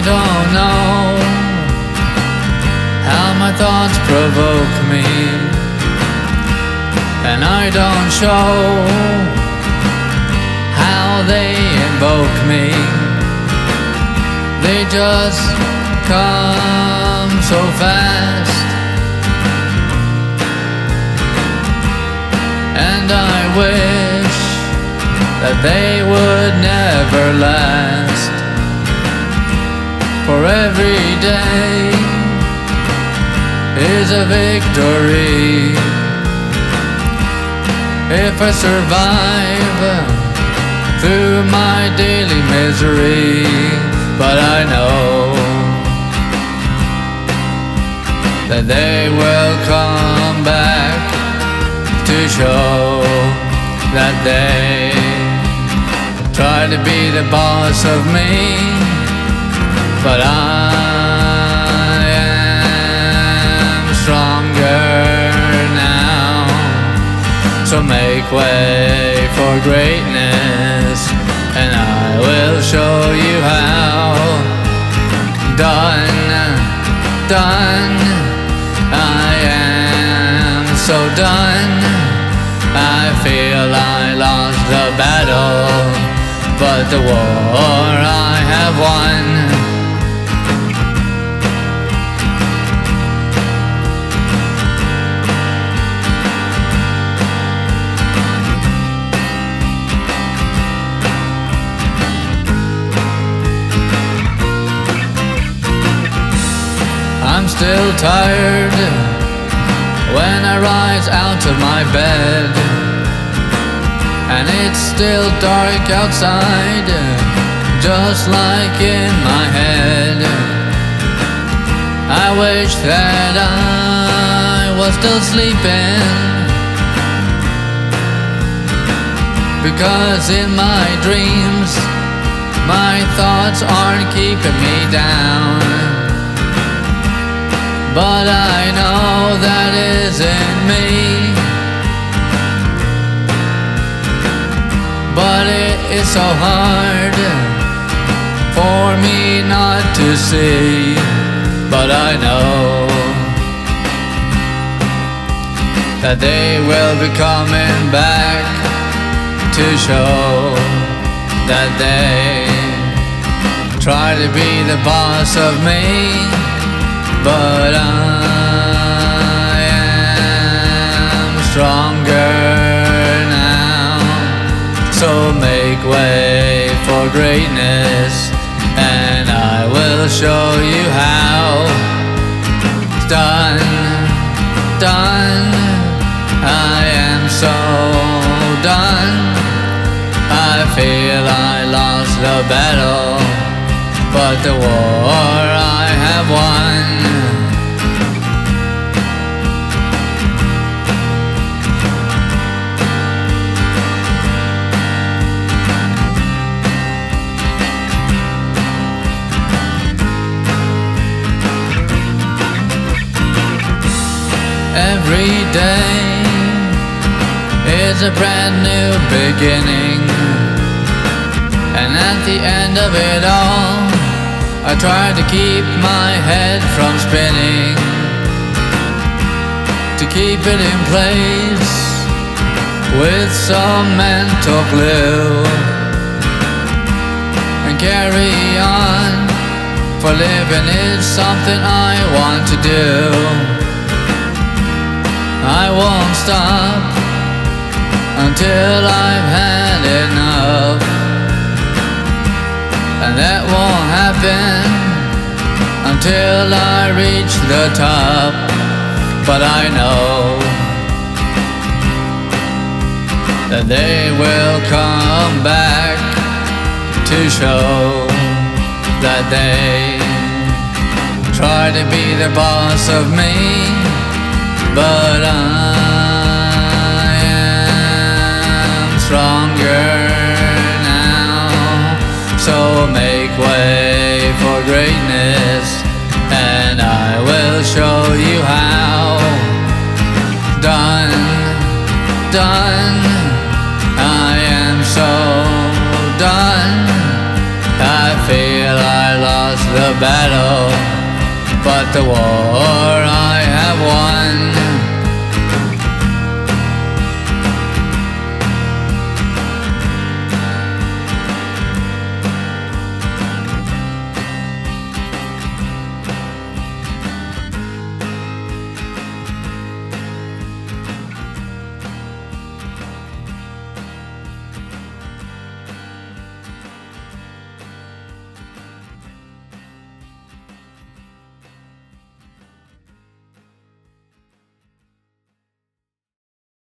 don't know how my thoughts provoke me, and I don't show how they invoke me. They just come so fast, and I wish that they would never last. For every day is a victory. If I survive uh, through my daily misery, but I know that they will come back to show that they try to be the boss of me, but I am stronger now. So make way for greatness, and I will show you how. Done, done, I am so done. I feel I lost the battle, but the war I have won. Still tired when I rise out of my bed, and it's still dark outside, just like in my head. I wish that I was still sleeping, because in my dreams, my thoughts aren't keeping me down. But I know that isn't me. But it is so hard for me not to see. But I know that they will be coming back to show that they try to be the boss of me but I am stronger now. So make way for greatness, and I will show you how. Done, done. I am so done. I feel I lost the battle, but the war Every day is a brand new beginning, and at the end of it all, I try to keep my head from spinning, to keep it in place with some mental glue, and carry on. For living is something I want to do. I won't stop until I've had enough. And that won't happen until I reach the top. But I know that they will come back to show that they try to be the boss of me but I am stronger now. So make way for greatness, and I will show you how. Done, done. I am so done. I feel I lost the battle, but the war